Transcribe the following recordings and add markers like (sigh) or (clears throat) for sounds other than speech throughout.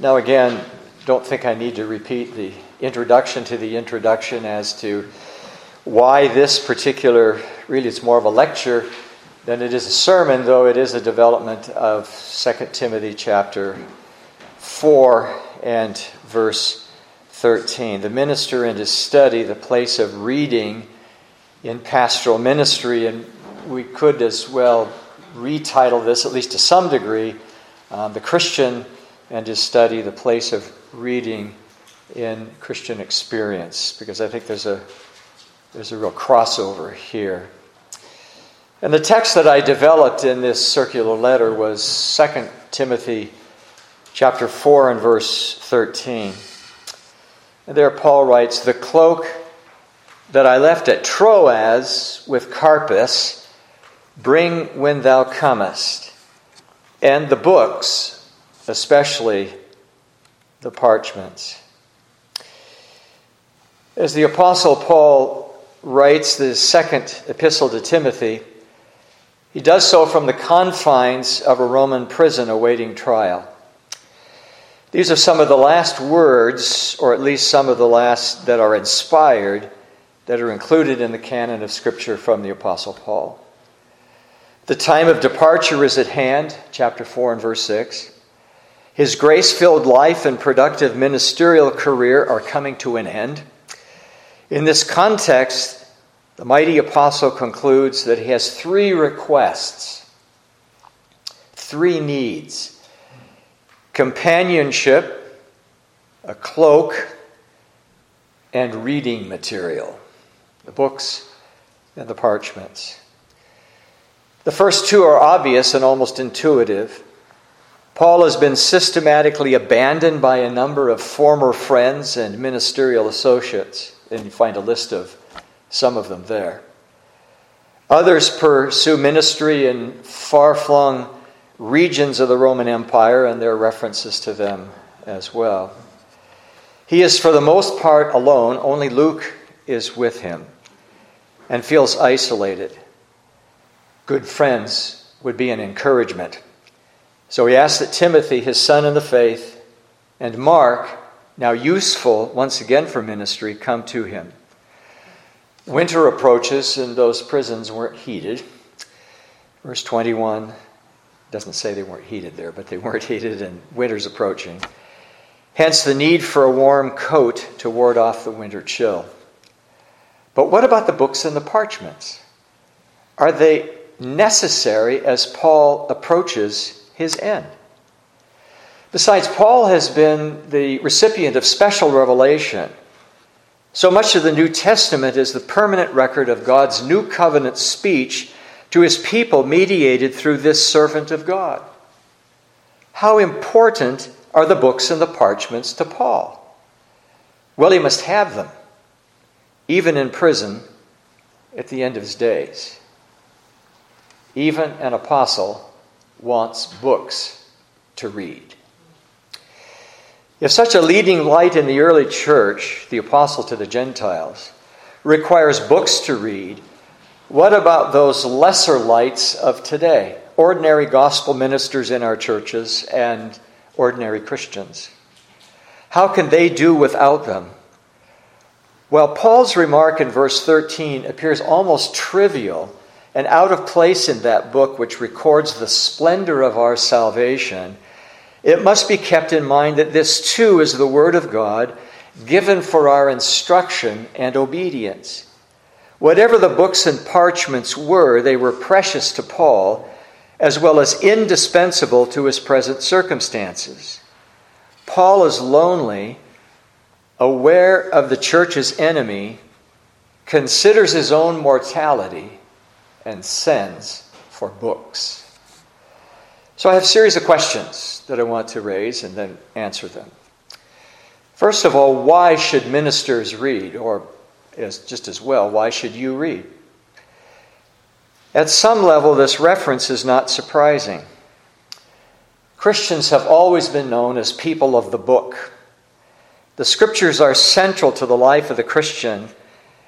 Now, again, don't think I need to repeat the introduction to the introduction as to why this particular, really, it's more of a lecture than it is a sermon, though it is a development of 2 Timothy chapter 4 and verse 13. The minister and his study, the place of reading in pastoral ministry, and we could as well retitle this, at least to some degree, um, the Christian and his study, the place of reading in Christian experience, because I think there's a there's a real crossover here. And the text that I developed in this circular letter was 2 Timothy chapter 4 and verse 13. And there Paul writes, The cloak that I left at Troas with Carpus, bring when thou comest, and the books, especially the parchments. As the Apostle Paul writes the second epistle to Timothy, he does so from the confines of a Roman prison awaiting trial. These are some of the last words, or at least some of the last that are inspired, that are included in the canon of Scripture from the Apostle Paul. The time of departure is at hand, chapter 4 and verse 6. His grace filled life and productive ministerial career are coming to an end. In this context, the mighty apostle concludes that he has three requests, three needs companionship, a cloak, and reading material the books and the parchments. The first two are obvious and almost intuitive. Paul has been systematically abandoned by a number of former friends and ministerial associates and you find a list of some of them there. Others pursue ministry in far flung regions of the Roman Empire, and there are references to them as well. He is, for the most part, alone. Only Luke is with him and feels isolated. Good friends would be an encouragement. So he asks that Timothy, his son in the faith, and Mark, now useful once again for ministry, come to him. Winter approaches, and those prisons weren't heated. Verse 21 doesn't say they weren't heated there, but they weren't (laughs) heated, and winter's approaching. Hence the need for a warm coat to ward off the winter chill. But what about the books and the parchments? Are they necessary as Paul approaches his end? Besides, Paul has been the recipient of special revelation. So much of the New Testament is the permanent record of God's new covenant speech to his people, mediated through this servant of God. How important are the books and the parchments to Paul? Well, he must have them, even in prison at the end of his days. Even an apostle wants books to read. If such a leading light in the early church, the apostle to the Gentiles, requires books to read, what about those lesser lights of today? Ordinary gospel ministers in our churches and ordinary Christians. How can they do without them? Well, Paul's remark in verse 13 appears almost trivial and out of place in that book which records the splendor of our salvation it must be kept in mind that this too is the Word of God given for our instruction and obedience. Whatever the books and parchments were, they were precious to Paul as well as indispensable to his present circumstances. Paul is lonely, aware of the church's enemy, considers his own mortality, and sends for books. So I have a series of questions that I want to raise and then answer them. First of all, why should ministers read? Or as, just as well, why should you read? At some level, this reference is not surprising. Christians have always been known as people of the book. The scriptures are central to the life of the Christian,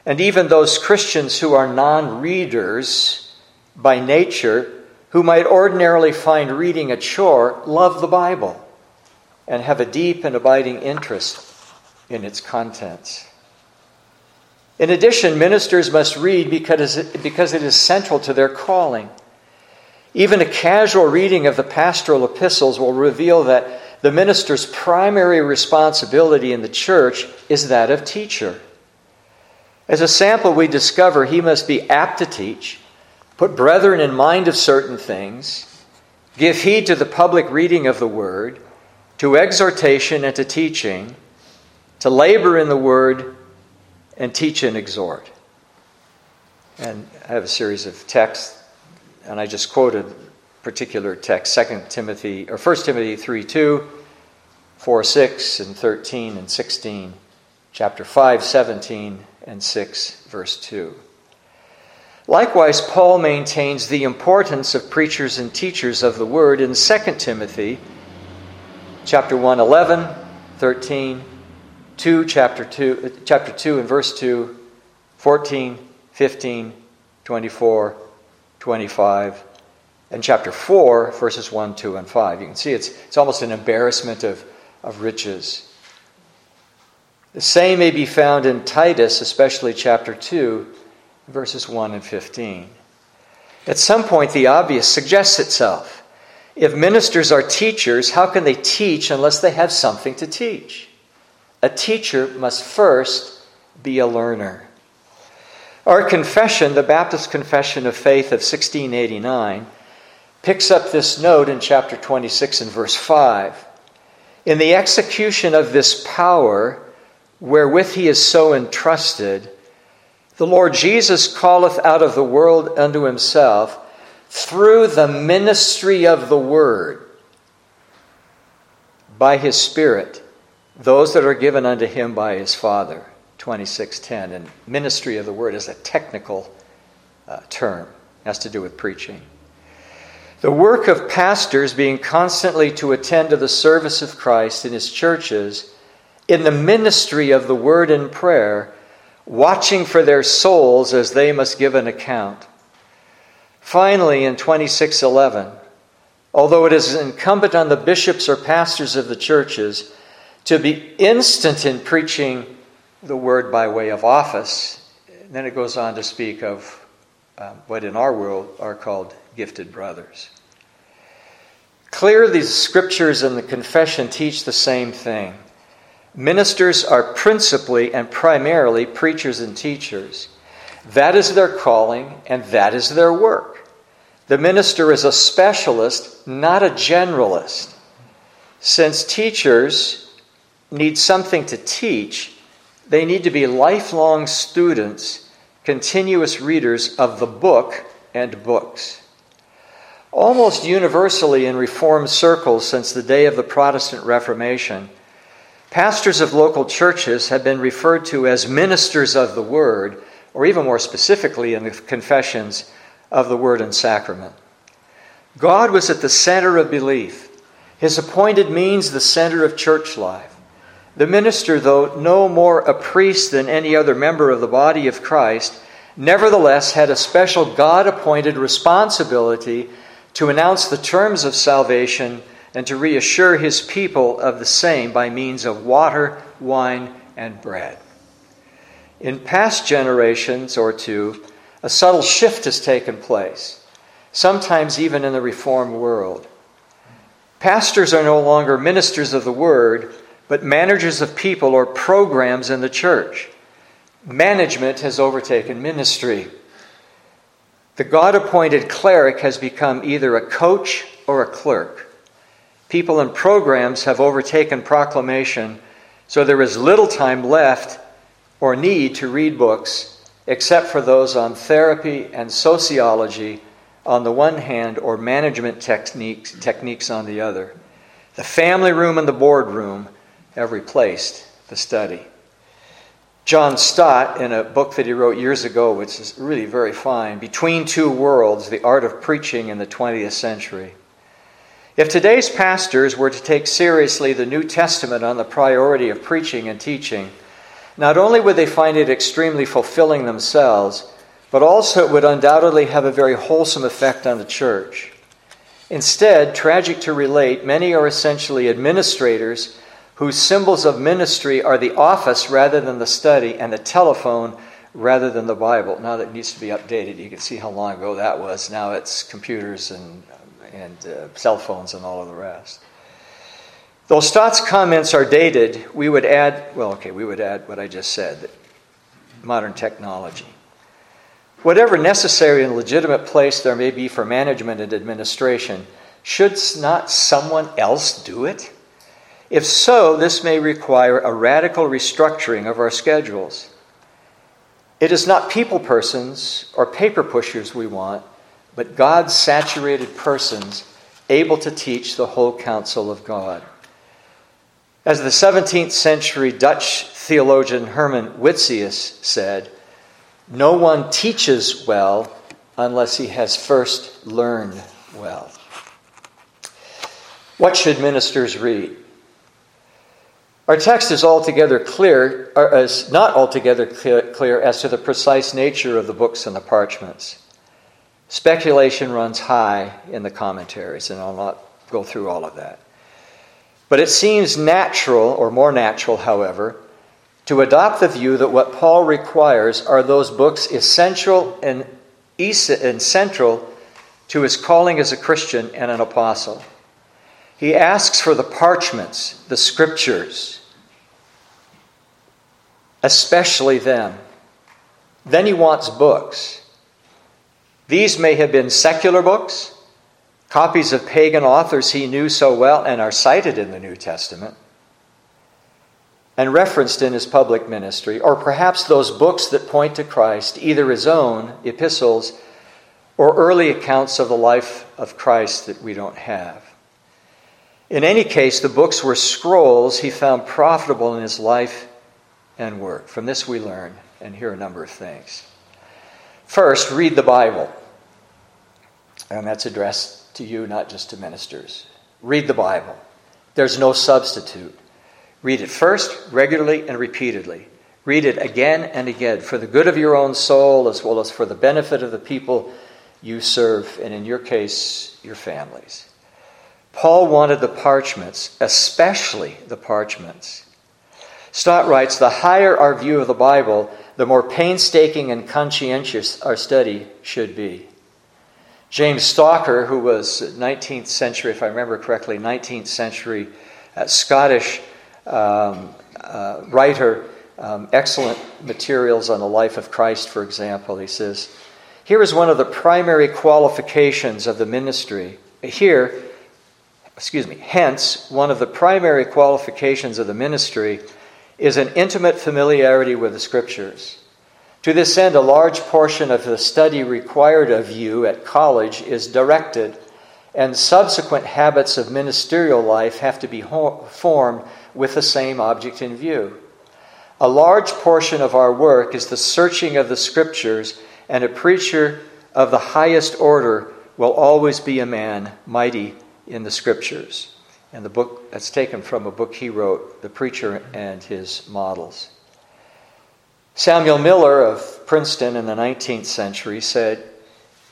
and even those Christians who are non readers by nature who might ordinarily find reading a chore love the Bible. and have a deep and abiding interest in its contents. In addition, ministers must read because it is central to their calling. Even a casual reading of the pastoral epistles will reveal that the minister's primary responsibility in the church is that of teacher. As a sample, we discover he must be apt to teach, put brethren in mind of certain things, give heed to the public reading of the word, to exhortation and to teaching, to labor in the word, and teach and exhort. And I have a series of texts, and I just quoted particular text 2 Timothy or 1 Timothy 3 2, 4 6, and 13 and 16, chapter 5, 17, and 6, verse 2. Likewise, Paul maintains the importance of preachers and teachers of the word in 2 Timothy chapter 1, 11, 13, 2, chapter 2, uh, chapter 2 and verse 2, 14, 15, 24, 25, and chapter 4, verses 1, 2, and 5. You can see it's, it's almost an embarrassment of, of riches. The same may be found in Titus, especially chapter 2, verses 1 and 15. At some point, the obvious suggests itself. If ministers are teachers, how can they teach unless they have something to teach? A teacher must first be a learner. Our confession, the Baptist Confession of Faith of 1689, picks up this note in chapter 26 and verse 5. In the execution of this power, wherewith he is so entrusted, the Lord Jesus calleth out of the world unto himself through the ministry of the word by his Spirit, those that are given unto him by his Father. 2610. And ministry of the word is a technical uh, term, it has to do with preaching. The work of pastors being constantly to attend to the service of Christ in his churches in the ministry of the word and prayer, watching for their souls as they must give an account. Finally, in 2611, although it is incumbent on the bishops or pastors of the churches to be instant in preaching the word by way of office, then it goes on to speak of um, what in our world are called gifted brothers. Clearly, the scriptures and the confession teach the same thing. Ministers are principally and primarily preachers and teachers. That is their calling and that is their work. The minister is a specialist, not a generalist. Since teachers need something to teach, they need to be lifelong students, continuous readers of the book and books. Almost universally in Reformed circles since the day of the Protestant Reformation, pastors of local churches have been referred to as ministers of the Word, or even more specifically in the confessions of the Word and Sacrament. God was at the center of belief, His appointed means the center of church life. The minister, though no more a priest than any other member of the body of Christ, nevertheless had a special God appointed responsibility to announce the terms of salvation and to reassure his people of the same by means of water, wine, and bread. In past generations or two, a subtle shift has taken place, sometimes even in the Reformed world. Pastors are no longer ministers of the word, but managers of people or programs in the church. Management has overtaken ministry. The God appointed cleric has become either a coach or a clerk. People and programs have overtaken proclamation, so there is little time left or need to read books except for those on therapy and sociology on the one hand or management techniques, techniques on the other. The family room and the boardroom have replaced the study. John Stott, in a book that he wrote years ago, which is really very fine, Between Two Worlds The Art of Preaching in the 20th Century. If today's pastors were to take seriously the New Testament on the priority of preaching and teaching, not only would they find it extremely fulfilling themselves, but also it would undoubtedly have a very wholesome effect on the church. Instead, tragic to relate, many are essentially administrators whose symbols of ministry are the office rather than the study and the telephone rather than the Bible. Now that needs to be updated. You can see how long ago that was. Now it's computers and, uh, and uh, cell phones and all of the rest. Though Stott's comments are dated, we would add, well, okay, we would add what I just said modern technology. Whatever necessary and legitimate place there may be for management and administration, should not someone else do it? If so, this may require a radical restructuring of our schedules. It is not people persons or paper pushers we want, but God saturated persons able to teach the whole counsel of God. As the 17th century Dutch theologian Herman Witsius said, no one teaches well unless he has first learned well. What should ministers read? Our text is altogether clear, or is not altogether clear as to the precise nature of the books and the parchments. Speculation runs high in the commentaries, and I'll not go through all of that. But it seems natural, or more natural, however, to adopt the view that what Paul requires are those books essential and, and central to his calling as a Christian and an apostle. He asks for the parchments, the scriptures, especially them. Then he wants books. These may have been secular books, copies of pagan authors he knew so well and are cited in the New Testament and referenced in his public ministry, or perhaps those books that point to Christ, either his own epistles or early accounts of the life of Christ that we don't have. In any case, the books were scrolls he found profitable in his life and work. From this, we learn and hear a number of things. First, read the Bible. And that's addressed to you, not just to ministers. Read the Bible. There's no substitute. Read it first, regularly, and repeatedly. Read it again and again for the good of your own soul as well as for the benefit of the people you serve, and in your case, your families. Paul wanted the parchments, especially the parchments. Stott writes The higher our view of the Bible, the more painstaking and conscientious our study should be. James Stalker, who was 19th century, if I remember correctly, 19th century uh, Scottish um, uh, writer, um, excellent materials on the life of Christ, for example. He says, Here is one of the primary qualifications of the ministry. Here, excuse me, hence, one of the primary qualifications of the ministry is an intimate familiarity with the Scriptures. To this end, a large portion of the study required of you at college is directed, and subsequent habits of ministerial life have to be formed with the same object in view. A large portion of our work is the searching of the Scriptures, and a preacher of the highest order will always be a man mighty in the Scriptures. And the book that's taken from a book he wrote, The Preacher and His Models. Samuel Miller of Princeton in the 19th century said,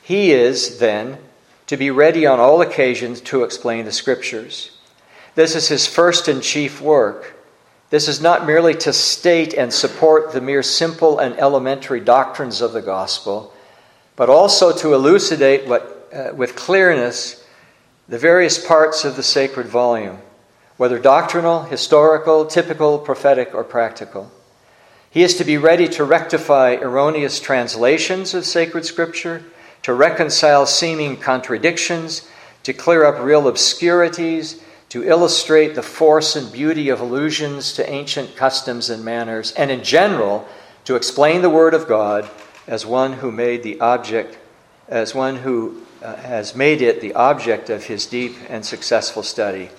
He is, then, to be ready on all occasions to explain the Scriptures. This is his first and chief work. This is not merely to state and support the mere simple and elementary doctrines of the gospel, but also to elucidate what, uh, with clearness the various parts of the sacred volume, whether doctrinal, historical, typical, prophetic, or practical. He is to be ready to rectify erroneous translations of sacred scripture, to reconcile seeming contradictions, to clear up real obscurities, to illustrate the force and beauty of allusions to ancient customs and manners, and in general, to explain the Word of God as one who made the object, as one who uh, has made it the object of his deep and successful study.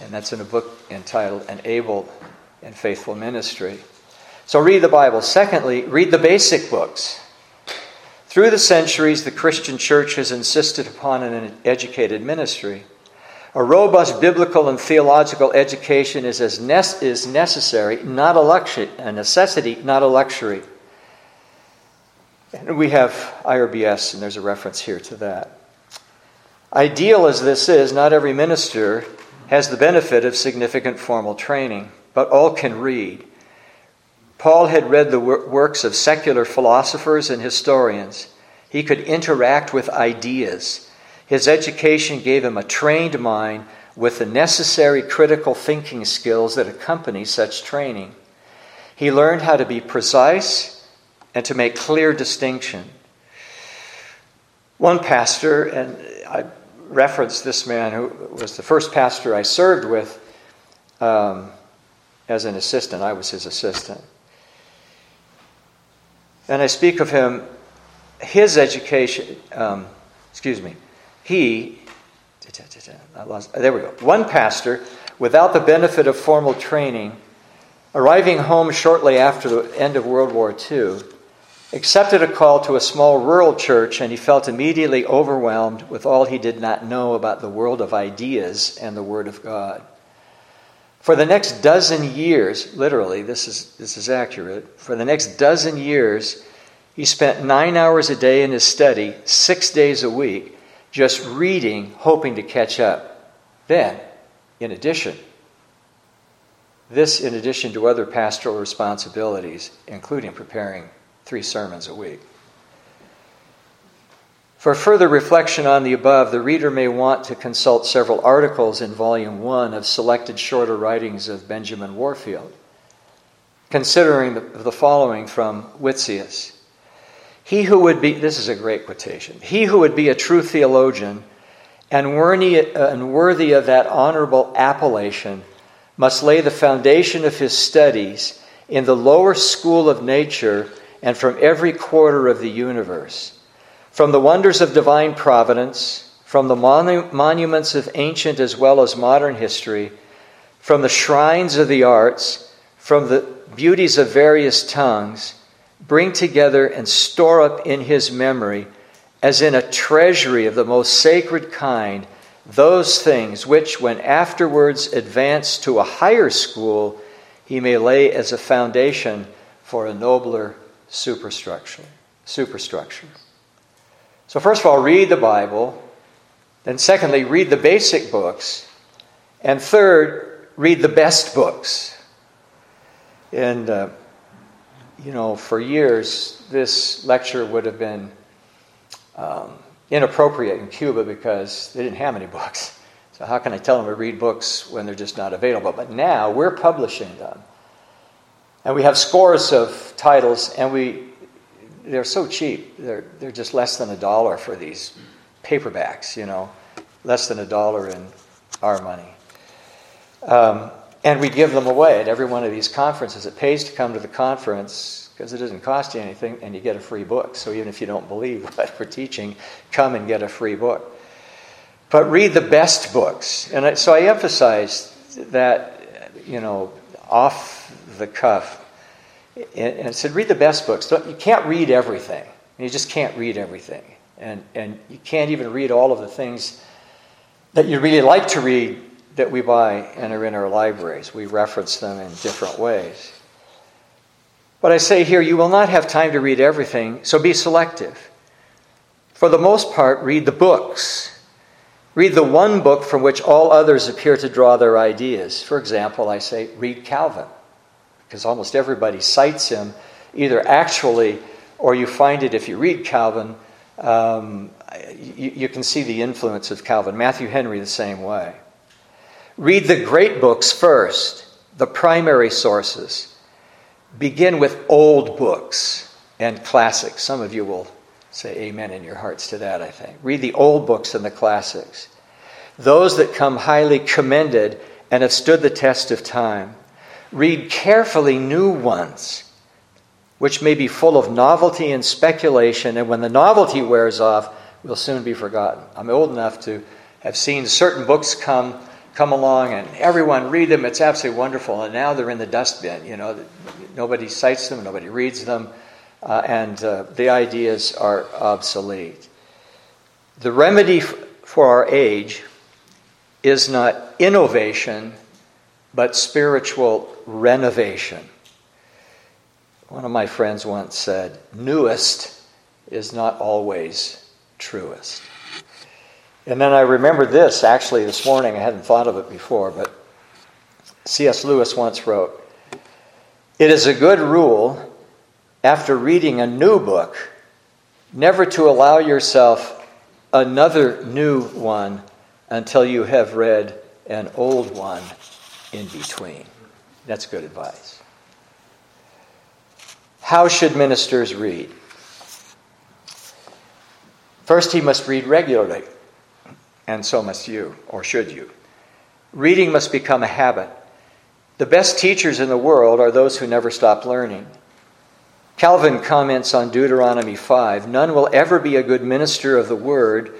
And that's in a book entitled An Able and Faithful Ministry. So read the Bible. Secondly, read the basic books. Through the centuries, the Christian church has insisted upon an educated ministry. A robust biblical and theological education is, as ne- is necessary, not a luxury, a necessity, not a luxury. And we have IRBS, and there's a reference here to that. Ideal as this is, not every minister has the benefit of significant formal training, but all can read. Paul had read the works of secular philosophers and historians. He could interact with ideas. His education gave him a trained mind with the necessary critical thinking skills that accompany such training. He learned how to be precise and to make clear distinction. One pastor, and I reference this man who was the first pastor I served with um, as an assistant, I was his assistant. And I speak of him, his education, um, excuse me, he, there we go, one pastor, without the benefit of formal training, arriving home shortly after the end of World War II, accepted a call to a small rural church and he felt immediately overwhelmed with all he did not know about the world of ideas and the Word of God. For the next dozen years, literally, this is, this is accurate, for the next dozen years, he spent nine hours a day in his study, six days a week, just reading, hoping to catch up. Then, in addition, this in addition to other pastoral responsibilities, including preparing three sermons a week. For further reflection on the above, the reader may want to consult several articles in Volume 1 of selected shorter writings of Benjamin Warfield, considering the, following from Witsius. He who would be, this is a great quotation, he who would be a true theologian and worthy, uh, and worthy of that honorable appellation must lay the foundation of his studies in the lower school of nature and from every quarter of the universe from the wonders of divine providence, from the monu- monuments of ancient as well as modern history, from the shrines of the arts, from the beauties of various tongues, bring together and store up in his memory, as in a treasury of the most sacred kind, those things which, when afterwards advanced to a higher school, he may lay as a foundation for a nobler superstructure. superstructure. So, first of all, read the Bible. Then, secondly, read the basic books. And third, read the best books. And, uh, you know, for years, this lecture would have been um, inappropriate in Cuba because they didn't have any books. So, how can I tell them to read books when they're just not available? But now we're publishing them. And we have scores of titles, and we they're so cheap. They're, they're just less than a dollar for these paperbacks, you know, less than a dollar in our money. Um, and we give them away at every one of these conferences. It pays to come to the conference because it doesn't cost you anything and you get a free book. So even if you don't believe (laughs) what we're teaching, come and get a free book. But read the best books. And so I emphasize that, you know, off the cuff and, said, read the best books. you can't read everything. You just can't read everything. And, and you can't even read all of the things that you really like to read that we buy and are in our libraries. We reference them in different ways. But I say here, you will not have time to read everything, so be selective. For the most part, read the books. Read the one book from which all others appear to draw their ideas. For example, I say, read Calvin because almost everybody cites him either actually or you find it if you read Calvin. Um, you, you can see the influence of Calvin. Matthew Henry, the same way. Read the great books first, the primary sources. Begin with old books and classics. Some of you will say amen in your hearts to that, I think. Read the old books and the classics. Those that come highly commended and have stood the test of time. Read carefully new ones, which may be full of novelty and speculation, and when the novelty wears off, will soon be forgotten. I'm old enough to have seen certain books come come along and everyone read them. It's absolutely wonderful. And now they're in the dustbin you know nobody cites them nobody reads them uh, and uh, the ideas are obsolete. The remedy f- for our age is not innovation but spiritual renovation. One of my friends once said, Newest is not always truest. And then I remembered this actually this morning. I hadn't thought of it before, but C.S. Lewis once wrote It is a good rule after reading a new book never to allow yourself another new one until you have read an old one in between. That's good advice. How should ministers read? First, he must read regularly, and so must you, or should you. Reading must become a habit. The best teachers in the world are those who never stop learning. Calvin comments on Deuteronomy 5 None will ever be a good minister of the word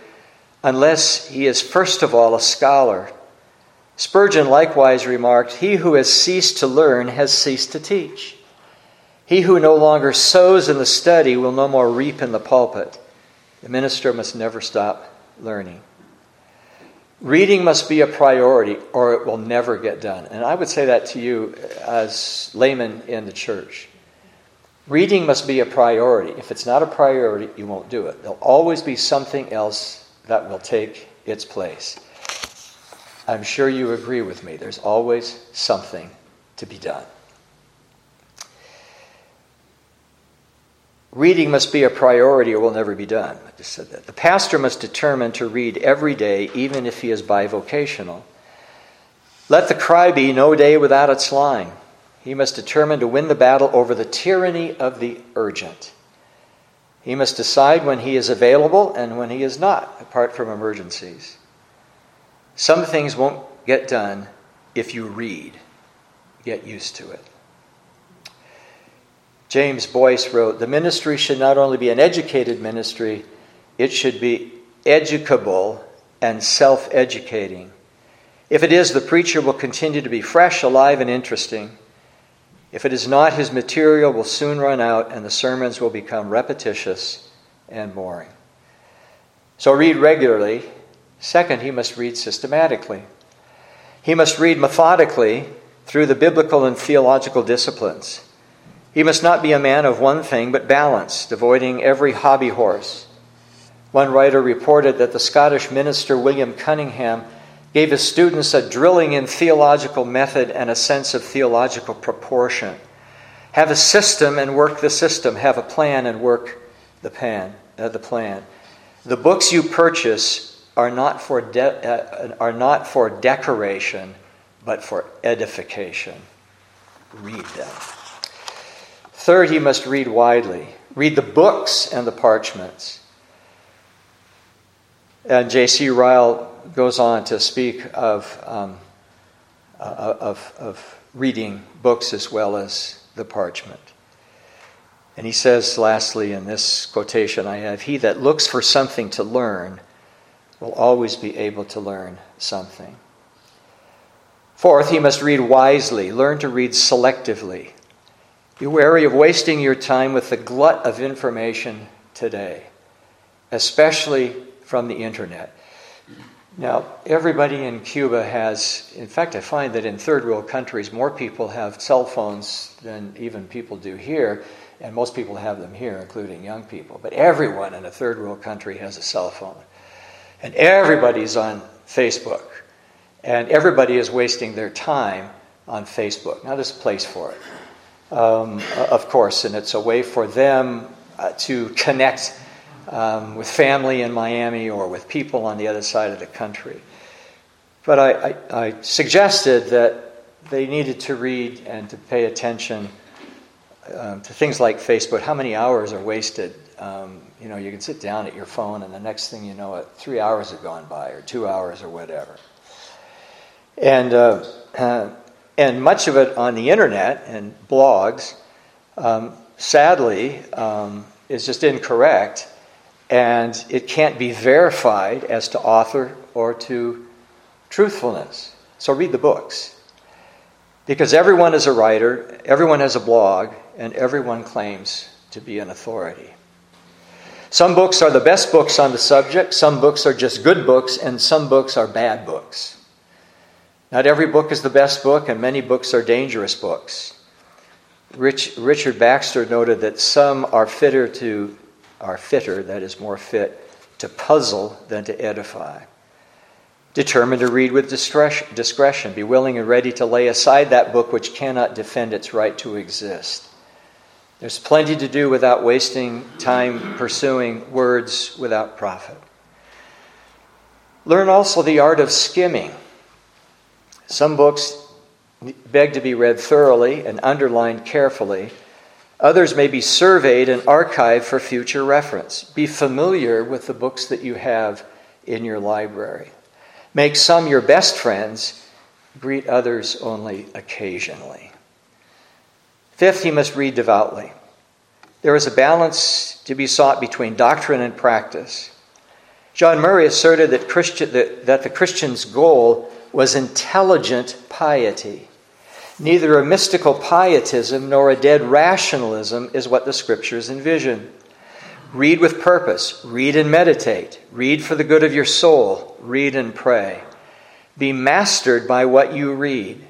unless he is first of all a scholar. Spurgeon likewise remarked He who has ceased to learn has ceased to teach. He who no longer sows in the study will no more reap in the pulpit. The minister must never stop learning. Reading must be a priority or it will never get done. And I would say that to you as layman in the church. Reading must be a priority. If it's not a priority, you won't do it. There'll always be something else that will take its place. I'm sure you agree with me. There's always something to be done. Reading must be a priority or will never be done. I just said that. The pastor must determine to read every day, even if he is bivocational. Let the cry be no day without its line. He must determine to win the battle over the tyranny of the urgent. He must decide when he is available and when he is not, apart from emergencies. Some things won't get done if you read. Get used to it. James Boyce wrote The ministry should not only be an educated ministry, it should be educable and self educating. If it is, the preacher will continue to be fresh, alive, and interesting. If it is not, his material will soon run out and the sermons will become repetitious and boring. So read regularly. Second, he must read systematically. He must read methodically through the biblical and theological disciplines. He must not be a man of one thing, but balanced, avoiding every hobby horse. One writer reported that the Scottish minister William Cunningham gave his students a drilling in theological method and a sense of theological proportion. Have a system and work the system. Have a plan and work the plan. Uh, the plan. The books you purchase are not for de- uh, are not for decoration, but for edification. Read them. Third, he must read widely. Read the books and the parchments. And J.C. Ryle goes on to speak of, um, uh, of, of reading books as well as the parchment. And he says, lastly, in this quotation I have, He that looks for something to learn will always be able to learn something. Fourth, he must read wisely, learn to read selectively. Be wary of wasting your time with the glut of information today, especially from the internet. Now, everybody in Cuba has, in fact, I find that in third world countries, more people have cell phones than even people do here, and most people have them here, including young people. But everyone in a third world country has a cell phone. And everybody's on Facebook. And everybody is wasting their time on Facebook. Now, there's a place for it, um, of course, and it's a way for them uh, to connect um, with family in Miami or with people on the other side of the country. But I, I, I suggested that they needed to read and to pay attention um, to things like Facebook. How many hours are wasted? Um, you know, you can sit down at your phone, and the next thing you know, it, three hours have gone by, or two hours, or whatever. And uh, uh, and much of it on the internet and blogs, um, sadly, um, is just incorrect and it can't be verified as to author or to truthfulness. So read the books. Because everyone is a writer, everyone has a blog, and everyone claims to be an authority. Some books are the best books on the subject, some books are just good books, and some books are bad books. Not every book is the best book, and many books are dangerous books. Rich, Richard Baxter noted that some are fitter to are fitter, that is, more fit to puzzle than to edify. Determined to read with discretion. Be willing and ready to lay aside that book which cannot defend its right to exist. There's plenty to do without wasting time pursuing words without profit. Learn also the art of skimming. Some books beg to be read thoroughly and underlined carefully. Others may be surveyed and archived for future reference. Be familiar with the books that you have in your library. Make some your best friends, greet others only occasionally. Fifth, he must read devoutly. There is a balance to be sought between doctrine and practice. John Murray asserted that, Christian, that, that the Christian's goal was intelligent piety. Neither a mystical pietism nor a dead rationalism is what the scriptures envision. Read with purpose. Read and meditate. Read for the good of your soul. Read and pray. Be mastered by what you read.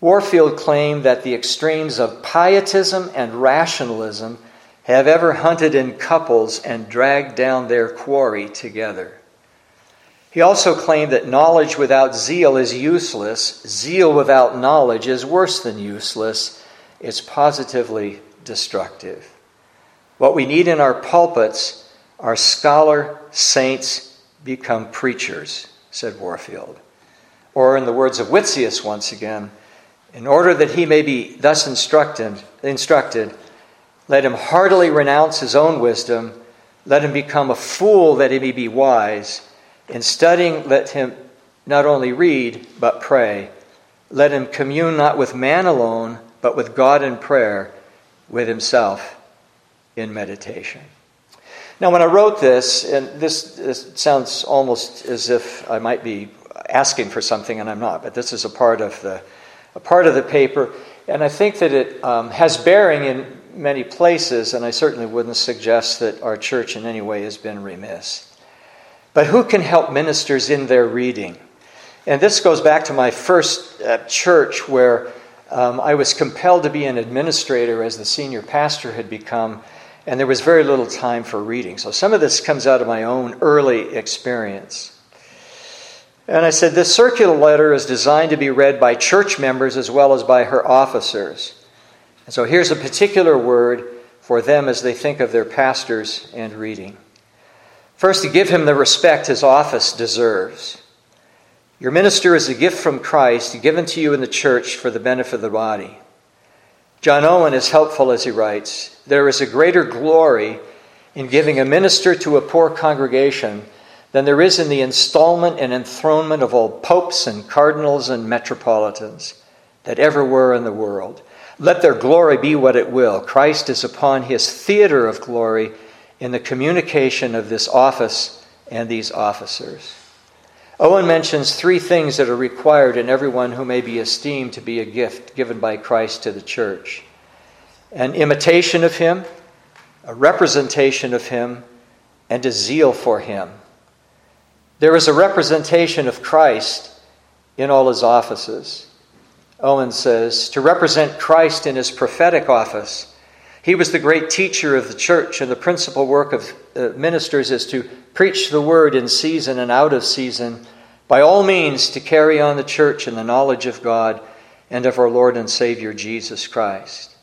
Warfield claimed that the extremes of pietism and rationalism have ever hunted in couples and dragged down their quarry together. He also claimed that knowledge without zeal is useless. Zeal without knowledge is worse than useless, it's positively destructive. What we need in our pulpits are scholar saints become preachers, said Warfield. Or, in the words of Witsius once again, in order that he may be thus instructed, instructed, let him heartily renounce his own wisdom, let him become a fool that he may be wise. In studying, let him not only read, but pray. Let him commune not with man alone, but with God in prayer, with himself in meditation. Now, when I wrote this, and this, this, sounds almost as if I might be asking for something, and I'm not, but this is a part of the, a part of the paper, and I think that it um, has bearing in many places, and I certainly wouldn't suggest that our church in any way has been remiss. But who can help ministers in their reading? And this goes back to my first uh, church where um, I was compelled to be an administrator as the senior pastor had become and there was very little time for reading. So some of this comes out of my own early experience. And I said, This circular letter is designed to be read by church members as well as by her officers. And so here's a particular word for them as they think of their pastors and reading. First, to give him the respect his office deserves. Your minister is a gift from Christ given to you in the church for the benefit of the body. John Owen is helpful as he writes There is a greater glory in giving a minister to a poor congregation than there is in the installment and enthronement of all popes and cardinals and metropolitans that ever were in the world. Let their glory be what it will. Christ is upon his theater of glory in the communication of this office and these officers. Owen mentions three things that are required in everyone who may be esteemed to be a gift given by Christ to the church an imitation of him, a representation of him, and a zeal for him. There is a representation of Christ in all his offices. Owen says, to represent Christ in his prophetic office. He was the great teacher of the church, and the principal work of uh, ministers is to preach the word in season and out of season, by all means to carry on the church in the knowledge of God and of our Lord and Savior Jesus Christ.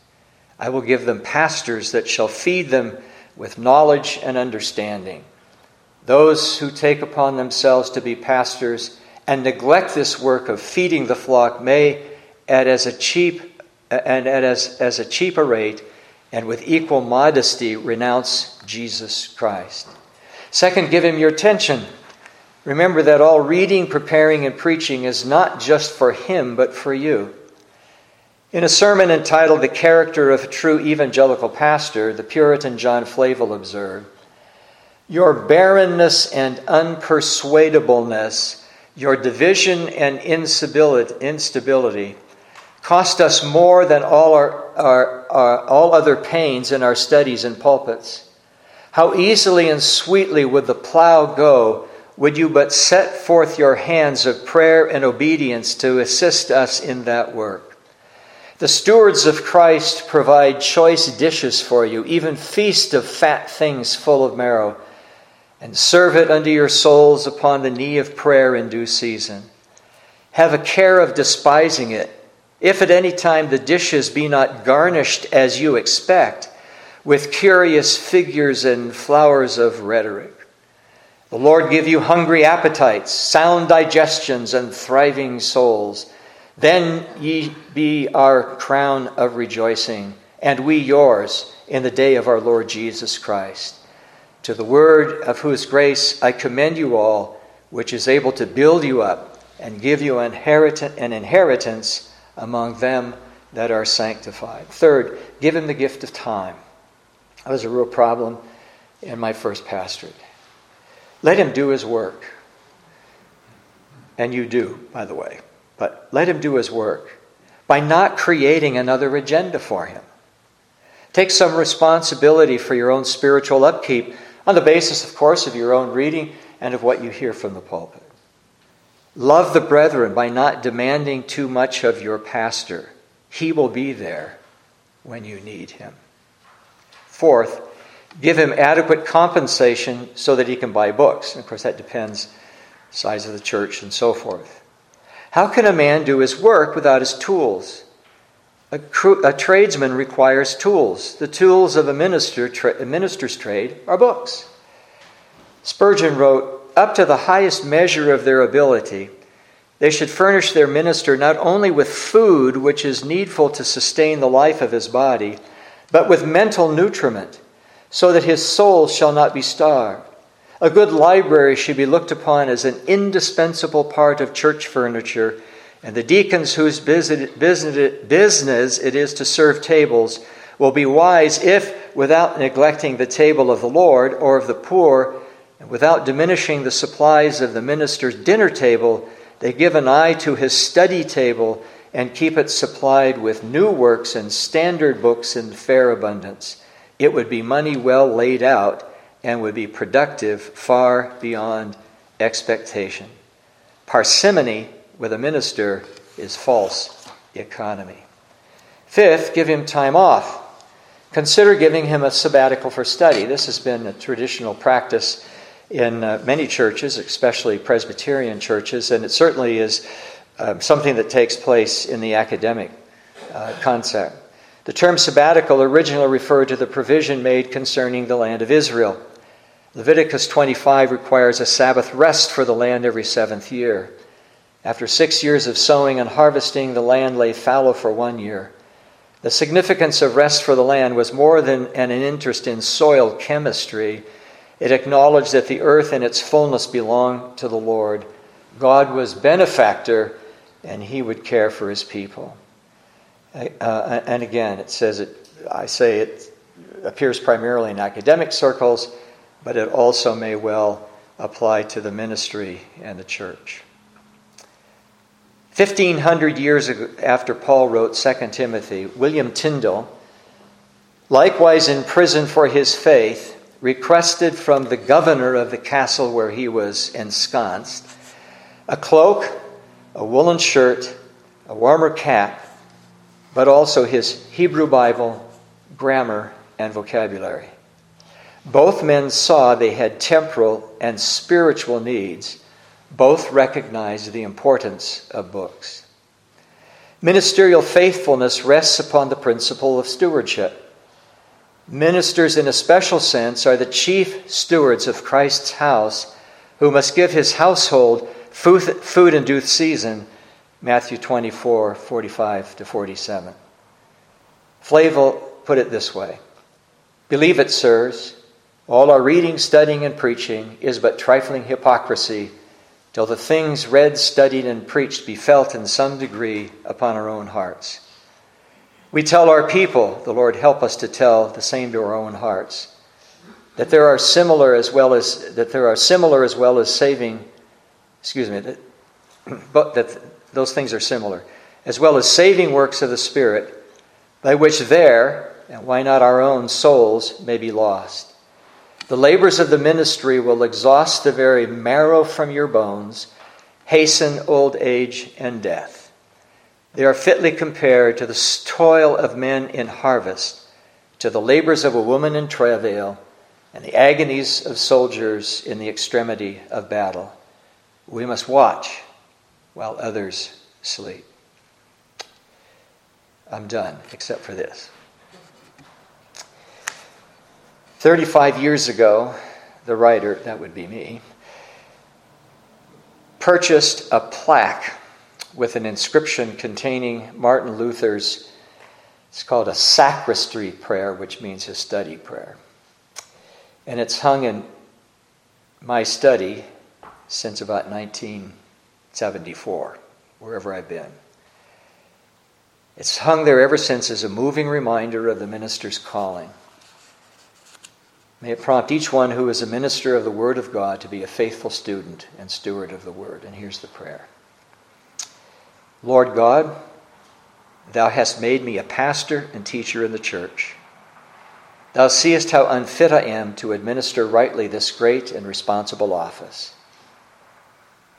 I will give them pastors that shall feed them with knowledge and understanding. Those who take upon themselves to be pastors and neglect this work of feeding the flock may, at as a cheap and at as, as a cheap a rate and with equal modesty, renounce Jesus Christ. Second, give him your attention. Remember that all reading, preparing, and preaching is not just for him, but for you. In a sermon entitled The Character of a True Evangelical Pastor, the Puritan John Flavel observed Your barrenness and unpersuadableness, your division and instability, cost us more than all, our, our, our, all other pains in our studies and pulpits. How easily and sweetly would the plow go, would you but set forth your hands of prayer and obedience to assist us in that work. The stewards of Christ provide choice dishes for you, even feast of fat things full of marrow. And serve it unto your souls upon the knee of prayer in due season. Have a care of despising it, if at any time the dishes be not garnished as you expect, with curious figures and flowers of rhetoric. The Lord give you hungry appetites, sound digestions, and thriving souls. Then ye be our crown of rejoicing, and we yours in the day of our Lord Jesus Christ. To the word of whose grace I commend you all, which is able to build you up and give you an inheritance among them that are sanctified. Third, give him the gift of time. That was a real problem in my first pastorate. Let him do his work. And you do, by the way. But let him do his work by not creating another agenda for him. Take some responsibility for your own spiritual upkeep on the basis, of course, of your own reading and of what you hear from the pulpit. Love the brethren by not demanding too much of your pastor. He will be there when you need him. Fourth, give him adequate compensation so that he can buy books. And of course, that depends size of the church and so forth. How can a man do his work without his tools? A, a tradesman requires tools. The tools of a, minister tra- a minister's trade are books. Spurgeon wrote, Up to the highest measure of their ability, they should furnish their minister not only with food, which is needful to sustain the life of his body, but with mental nutriment, so that his soul shall not be starved. A good library should be looked upon as an indispensable part of church furniture and the deacons whose business it is to serve tables will be wise if, without neglecting the table of the Lord or of the poor, and without diminishing the supplies of the minister's dinner table, they give an eye to his study table and keep it supplied with new works and standard books in fair abundance. It would be money well laid out and would be productive far beyond expectation. Parsimony with a minister is false economy. Fifth, give him time off. Consider giving him a sabbatical for study. This has been a traditional practice in uh, many churches, especially Presbyterian churches, and it certainly is uh, something that takes place in the academic uh, concept. The term sabbatical originally referred to the provision made concerning the land of Israel. Leviticus 25 requires a Sabbath rest for the land every seventh year. After six years of sowing and harvesting, the land lay fallow for one year. The significance of rest for the land was more than an interest in soil chemistry. It acknowledged that the earth and its fullness belonged to the Lord. God was benefactor, and he would care for his people. Uh, and again, it says it, I say it appears primarily in academic circles, but it also may well apply to the ministry and the church. 1500 years after Paul wrote 2 Timothy, William Tyndale, likewise in prison for his faith, requested from the governor of the castle where he was ensconced a cloak, a woolen shirt, a warmer cap, but also his Hebrew Bible, grammar, and vocabulary. Both men saw they had temporal and spiritual needs both recognize the importance of books. Ministerial faithfulness rests upon the principle of stewardship. Ministers, in a special sense, are the chief stewards of Christ's house who must give his household food, in due season. Matthew 24, 45 to 47. Flavel put it this way Believe it, sirs, all our reading, studying, and preaching is but trifling hypocrisy till the things read, studied, and preached be felt in some degree upon our own hearts. We tell our people, the Lord help us to tell the same to our own hearts, that there are similar as well as that there are similar as well as saving, excuse me, that, (clears throat) but that those things are similar, as well as saving works of the Spirit, by which their, and why not our own souls, may be lost. The labors of the ministry will exhaust the very marrow from your bones, hasten old age and death. They are fitly compared to the toil of men in harvest, to the labors of a woman in travail, and the agonies of soldiers in the extremity of battle. We must watch while others sleep. I'm done, except for this. 35 years ago, the writer, that would be me, purchased a plaque with an inscription containing Martin Luther's, it's called a sacristy prayer, which means his study prayer. And it's hung in my study since about 1974, wherever I've been. It's hung there ever since as a moving reminder of the minister's calling. May it prompt each one who is a minister of the Word of God to be a faithful student and steward of the Word. And here's the prayer Lord God, Thou hast made me a pastor and teacher in the church. Thou seest how unfit I am to administer rightly this great and responsible office.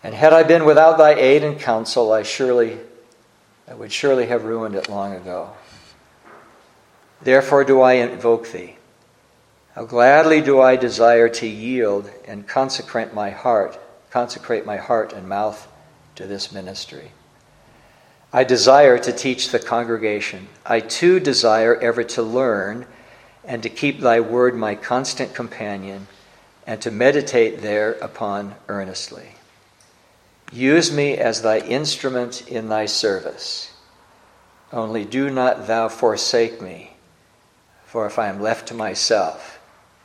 And had I been without thy aid and counsel, I surely I would surely have ruined it long ago. Therefore do I invoke thee. How gladly do I desire to yield and consecrate my heart, consecrate my heart and mouth to this ministry. I desire to teach the congregation. I too desire ever to learn and to keep thy word my constant companion and to meditate thereupon earnestly. Use me as thy instrument in thy service. Only do not thou forsake me, for if I am left to myself,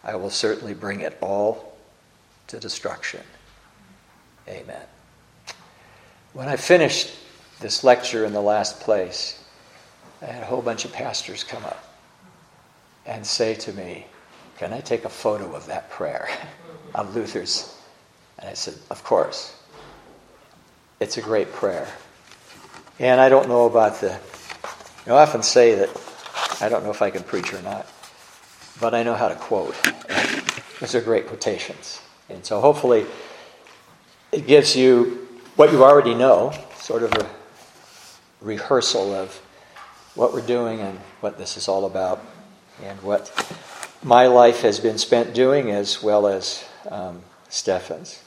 I will certainly bring it all to destruction. Amen. When I finished this lecture in the last place, I had a whole bunch of pastors come up and say to me, Can I take a photo of that prayer (laughs) of Luther's? And I said, Of course. It's a great prayer. And I don't know about the, I often say that I don't know if I can preach or not, but I know how to quote. Those are great quotations. And so hopefully it gives you what you already know, sort of a rehearsal of what we're doing and what this is all about, and what my life has been spent doing as well as um, Stefan's.